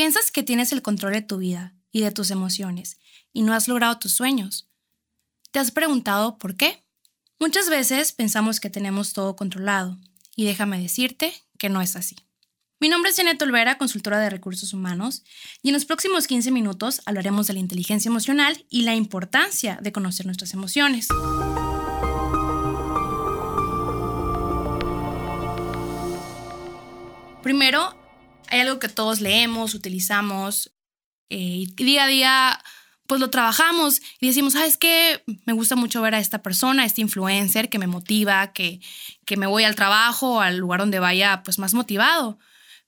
Piensas que tienes el control de tu vida y de tus emociones y no has logrado tus sueños. ¿Te has preguntado por qué? Muchas veces pensamos que tenemos todo controlado y déjame decirte que no es así. Mi nombre es Janet Olvera, consultora de recursos humanos, y en los próximos 15 minutos hablaremos de la inteligencia emocional y la importancia de conocer nuestras emociones. Primero, hay algo que todos leemos, utilizamos eh, y día a día pues lo trabajamos y decimos, ¿sabes qué? Me gusta mucho ver a esta persona, a este influencer que me motiva, que, que me voy al trabajo, al lugar donde vaya pues más motivado.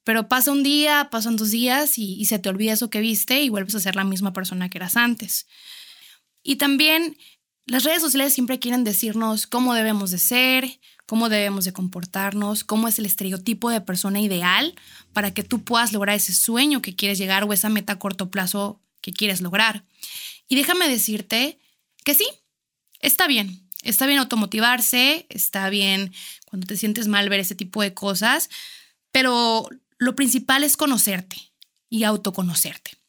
Pero pasa un día, pasan dos días y, se te olvida eso que viste y vuelves a ser la misma persona que eras antes. Y también las redes sociales siempre quieren decirnos cómo debemos de ser, cómo debemos de comportarnos, cómo es el estereotipo de persona ideal para que tú puedas lograr ese sueño que quieres llegar o esa meta a corto plazo que quieres lograr. Y déjame decirte que sí, está bien. Está bien automotivarse, está bien cuando te sientes mal ver ese tipo de cosas, pero lo principal es conocerte y autoconocerte.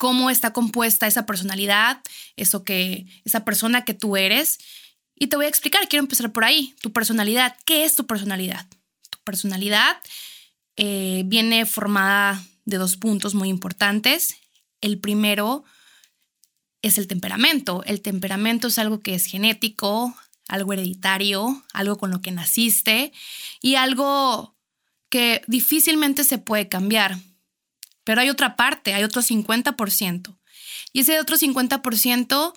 Cómo está compuesta esa personalidad, eso que, esa persona que tú eres. Y te voy a explicar, quiero empezar por ahí. Tu personalidad, ¿qué es tu personalidad? Tu personalidad eh, viene formada de dos puntos muy importantes. El primero es el temperamento. El temperamento es algo que es genético, algo hereditario, algo con lo que naciste y algo que difícilmente se puede cambiar. Pero hay otra parte, hay otro 50%. Y ese otro 50%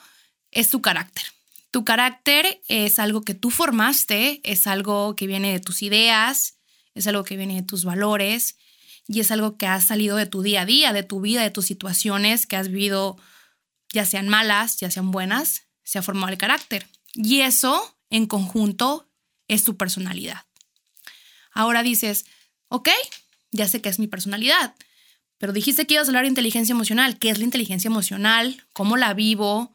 es tu carácter. Tu carácter es algo que tú formaste, es algo que viene de tus ideas, es algo que viene de tus valores y es algo que ha salido de tu día a día, de tu vida, de tus situaciones que has vivido, ya sean malas, ya sean buenas, se ha formado el carácter. Y eso, en conjunto, es tu personalidad. Ahora dices, ok, ya sé que es mi personalidad, pero dijiste que ibas a hablar de inteligencia emocional. ¿Qué es la inteligencia emocional? ¿Cómo la vivo?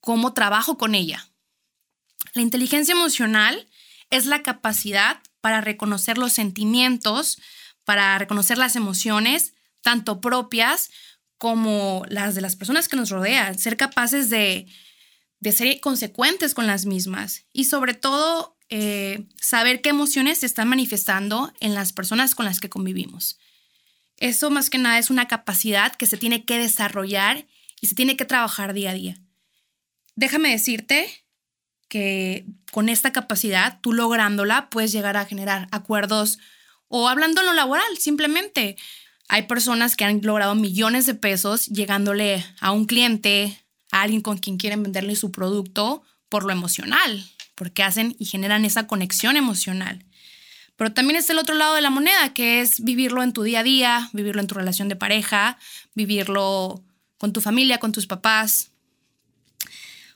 ¿Cómo trabajo con ella? La inteligencia emocional es la capacidad para reconocer los sentimientos, para reconocer las emociones, tanto propias como las de las personas que nos rodean, ser capaces de, de ser consecuentes con las mismas y sobre todo eh, saber qué emociones se están manifestando en las personas con las que convivimos. Eso más que nada es una capacidad que se tiene que desarrollar y se tiene que trabajar día a día. Déjame decirte que con esta capacidad, tú lográndola, puedes llegar a generar acuerdos o hablando en lo laboral, simplemente. Hay personas que han logrado millones de pesos llegándole a un cliente, a alguien con quien quieren venderle su producto por lo emocional, porque hacen y generan esa conexión emocional. Pero también está el otro lado de la moneda, que es vivirlo en tu día a día, vivirlo en tu relación de pareja, vivirlo con tu familia, con tus papás.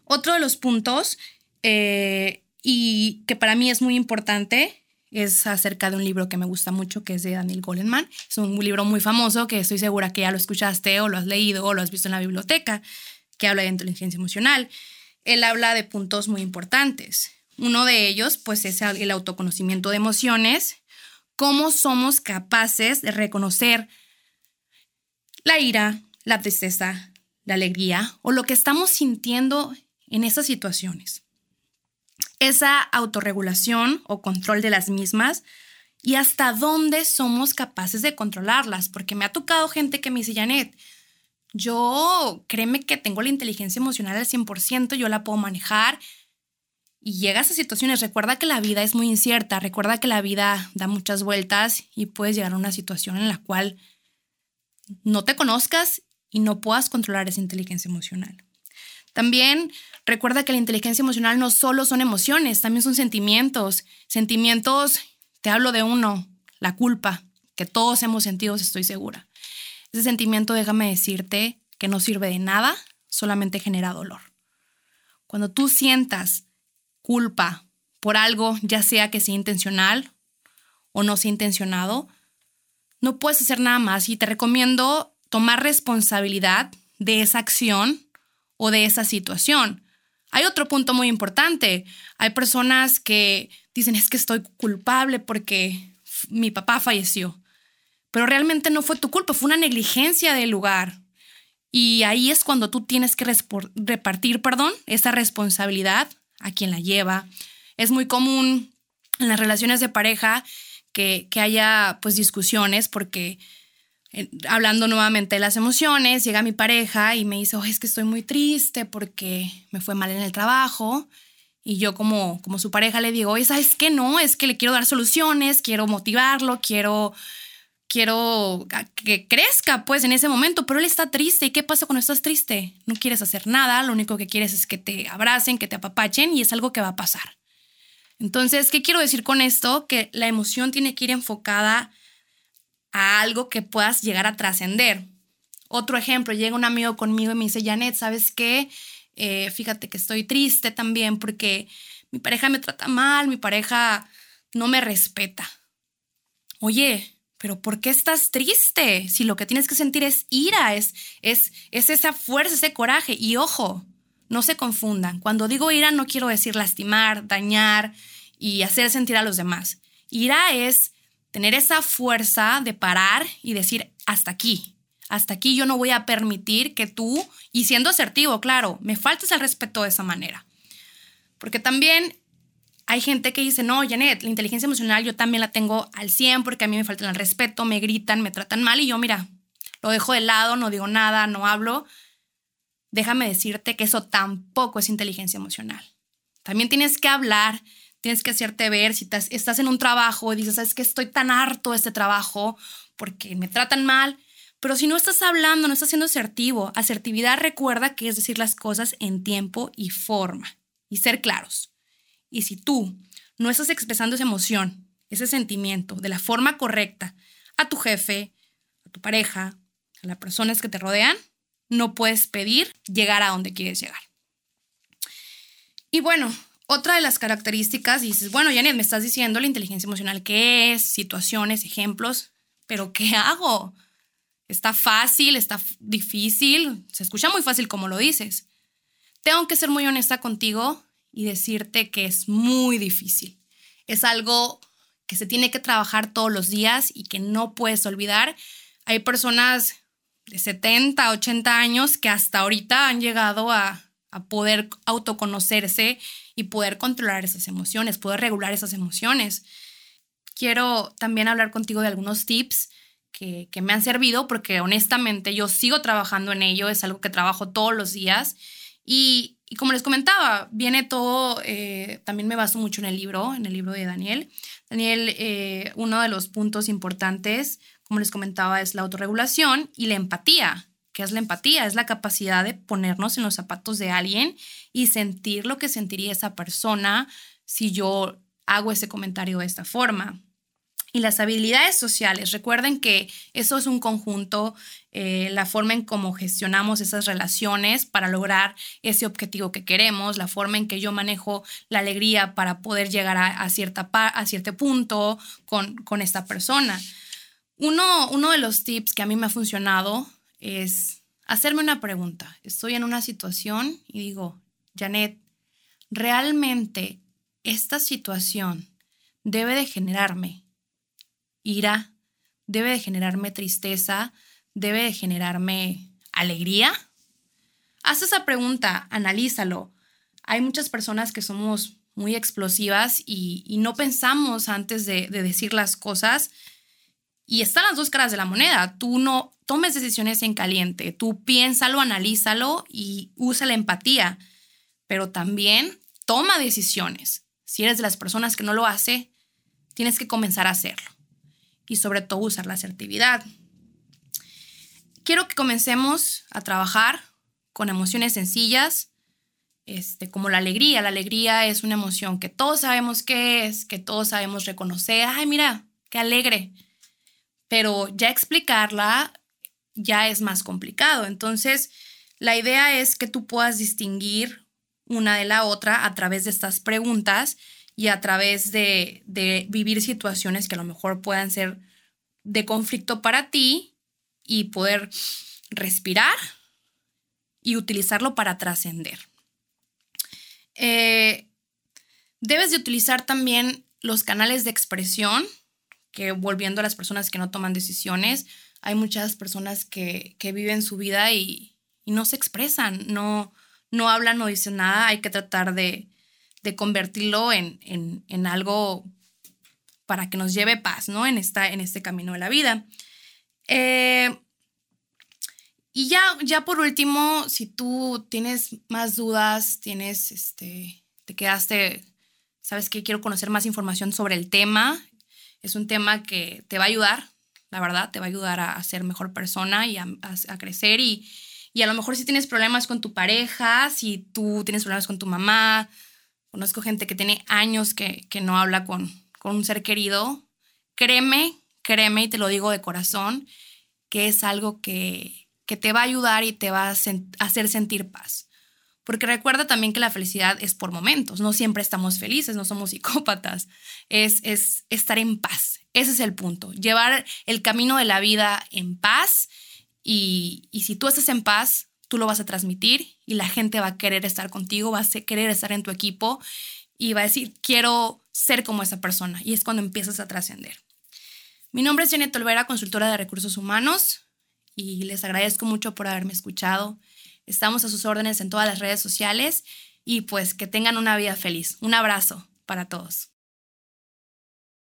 Otro de los puntos, eh, y que para mí es muy importante, es acerca de un libro que me gusta mucho, que es de Daniel Goleman. Es un libro muy famoso que estoy segura que ya lo escuchaste o lo has leído o lo has visto en la biblioteca, que habla de inteligencia emocional él habla de puntos muy importantes. Uno de ellos, pues, es el autoconocimiento de emociones, cómo somos capaces de reconocer la ira, la tristeza, la alegría o lo que estamos sintiendo en esas situaciones. Esa autorregulación o control de las mismas y hasta dónde somos capaces de controlarlas, porque me ha tocado gente que me dice, Janet, yo créeme que tengo la inteligencia emocional al 100%, yo la puedo manejar. Y llegas a situaciones, recuerda que la vida es muy incierta, recuerda que la vida da muchas vueltas y puedes llegar a una situación en la cual no te conozcas y no puedas controlar esa inteligencia emocional. También recuerda que la inteligencia emocional no solo son emociones, también son sentimientos. Sentimientos, te hablo de uno, la culpa, que todos hemos sentido, estoy segura. Ese sentimiento, déjame decirte, que no sirve de nada, solamente genera dolor. Cuando tú sientas culpa por algo, ya sea que sea intencional o no sea intencionado, no puedes hacer nada más y te recomiendo tomar responsabilidad de esa acción o de esa situación. Hay otro punto muy importante. Hay personas que dicen es que estoy culpable porque mi papá falleció. pero realmente no fue tu culpa, fue una negligencia del lugar. Y ahí es cuando tú tienes que repartir, perdón, esa responsabilidad a quien la lleva. Es muy común en las relaciones de pareja que, haya pues discusiones porque eh, hablando nuevamente de las emociones, llega mi pareja y me dice, oh, es que estoy muy triste porque me fue mal en el trabajo. Y yo como, como su pareja le digo, oye, ¿sabes qué? No, es que le quiero dar soluciones, quiero motivarlo, quiero, quiero que crezca pues en ese momento, pero él está triste. ¿Y qué pasa cuando estás triste? No quieres hacer nada, lo único que quieres es que te abracen, que te apapachen y es algo que va a pasar. Entonces, ¿qué quiero decir con esto? Que la emoción tiene que ir enfocada a algo que puedas llegar a trascender. Otro ejemplo, llega un amigo conmigo y me dice, Janet, ¿sabes qué? Eh, fíjate que estoy triste también porque mi pareja me trata mal, mi pareja no me respeta. Oye, pero ¿por qué estás triste? Si lo que tienes que sentir es ira, es, es, es esa fuerza, ese coraje. Y ojo, no se confundan. Cuando digo ira no quiero decir lastimar, dañar y hacer sentir a los demás. Ira es tener esa fuerza de parar y decir, hasta aquí, hasta aquí yo no voy a permitir que tú, y siendo asertivo, claro, me faltes el respeto de esa manera. Porque también hay gente que dice, no, Janet, la inteligencia emocional yo también la tengo al 100 porque a mí me falta el respeto, me gritan, me tratan mal y yo, mira, lo dejo de lado, no digo nada, no hablo déjame decirte que eso tampoco es inteligencia emocional. También tienes que hablar, tienes que hacerte ver si estás en un trabajo y dices, es que estoy tan harto de este trabajo porque me tratan mal. Pero si no estás hablando, no estás siendo asertivo, asertividad recuerda que es decir las cosas en tiempo y forma y ser claros. Y si tú no estás expresando esa emoción, ese sentimiento de la forma correcta a tu jefe, a tu pareja, a las personas que te rodean, no puedes pedir llegar a donde quieres llegar. Y bueno, otra de las características, dices, bueno, Janet, me estás diciendo la inteligencia emocional, ¿qué es? Situaciones, ejemplos, pero ¿qué hago? Está fácil, está difícil, se escucha muy fácil como lo dices. Tengo que ser muy honesta contigo y decirte que es muy difícil. Es algo que se tiene que trabajar todos los días y que no puedes olvidar. Hay personas de 70, 80 años que hasta ahorita han llegado a, poder autoconocerse y poder controlar esas emociones, poder regular esas emociones. Quiero también hablar contigo de algunos tips que, me han servido porque honestamente yo sigo trabajando en ello, es algo que trabajo todos los días y, como les comentaba, viene todo, eh, también me baso mucho en el libro, en el libro de Daniel. Daniel, eh, uno de los puntos importantes como les comentaba, es la autorregulación y la empatía. ¿Qué es la empatía? Es la capacidad de ponernos en los zapatos de alguien y sentir lo que sentiría esa persona si yo hago ese comentario de esta forma. Y las habilidades sociales, recuerden que eso es un conjunto, eh, la forma en cómo gestionamos esas relaciones para lograr ese objetivo que queremos, la forma en que yo manejo la alegría para poder llegar a, cierta a cierto punto con, con esta persona. Uno, de los tips que a mí me ha funcionado es hacerme una pregunta. Estoy en una situación y digo, Janet, ¿realmente esta situación debe de generarme ira? ¿Debe de generarme tristeza? ¿Debe de generarme alegría? Haz esa pregunta, analízalo. Hay muchas personas que somos muy explosivas y, no pensamos antes de, de decir las cosas y están las dos caras de la moneda. Tú no tomes decisiones en caliente, tú piénsalo, analízalo y usa la empatía, pero también toma decisiones. Si eres de las personas que no lo hace, tienes que comenzar a hacerlo. Y sobre todo usar la asertividad. Quiero que comencemos a trabajar con emociones sencillas, este, como la alegría. La alegría es una emoción que todos sabemos qué es, que todos sabemos reconocer. Ay, mira, qué alegre pero ya explicarla ya es más complicado. Entonces, la idea es que tú puedas distinguir una de la otra a través de estas preguntas y a través de, vivir situaciones que a lo mejor puedan ser de conflicto para ti y poder respirar y utilizarlo para trascender. Eh, debes de utilizar también los canales de expresión que volviendo a las personas que no toman decisiones, hay muchas personas que, que viven su vida y, y, no se expresan, no, no hablan, no dicen nada. Hay que tratar de, de convertirlo en, en, en, algo para que nos lleve paz, ¿no? En, esta, en este camino de la vida. Eh, y ya, ya por último, si tú tienes más dudas, tienes, este, te quedaste, sabes que quiero conocer más información sobre el tema, es un tema que te va a ayudar, la verdad, te va a ayudar a, ser mejor persona y a, crecer y, y, a lo mejor si tienes problemas con tu pareja, si tú tienes problemas con tu mamá, conozco gente que tiene años que, que no habla con, con un ser querido, créeme, créeme y te lo digo de corazón, que es algo que, que te va a ayudar y te va a hacer sentir paz. Porque recuerda también que la felicidad es por momentos, no siempre estamos felices, no somos psicópatas, es, es estar en paz. Ese es el punto, llevar el camino de la vida en paz. Y, y si tú estás en paz, tú lo vas a transmitir y la gente va a querer estar contigo, va a querer estar en tu equipo y va a decir, quiero ser como esa persona. Y es cuando empiezas a trascender. Mi nombre es Janet Olvera, consultora de recursos humanos, y les agradezco mucho por haberme escuchado. Estamos a sus órdenes en todas las redes sociales y pues que tengan una vida feliz. Un abrazo para todos.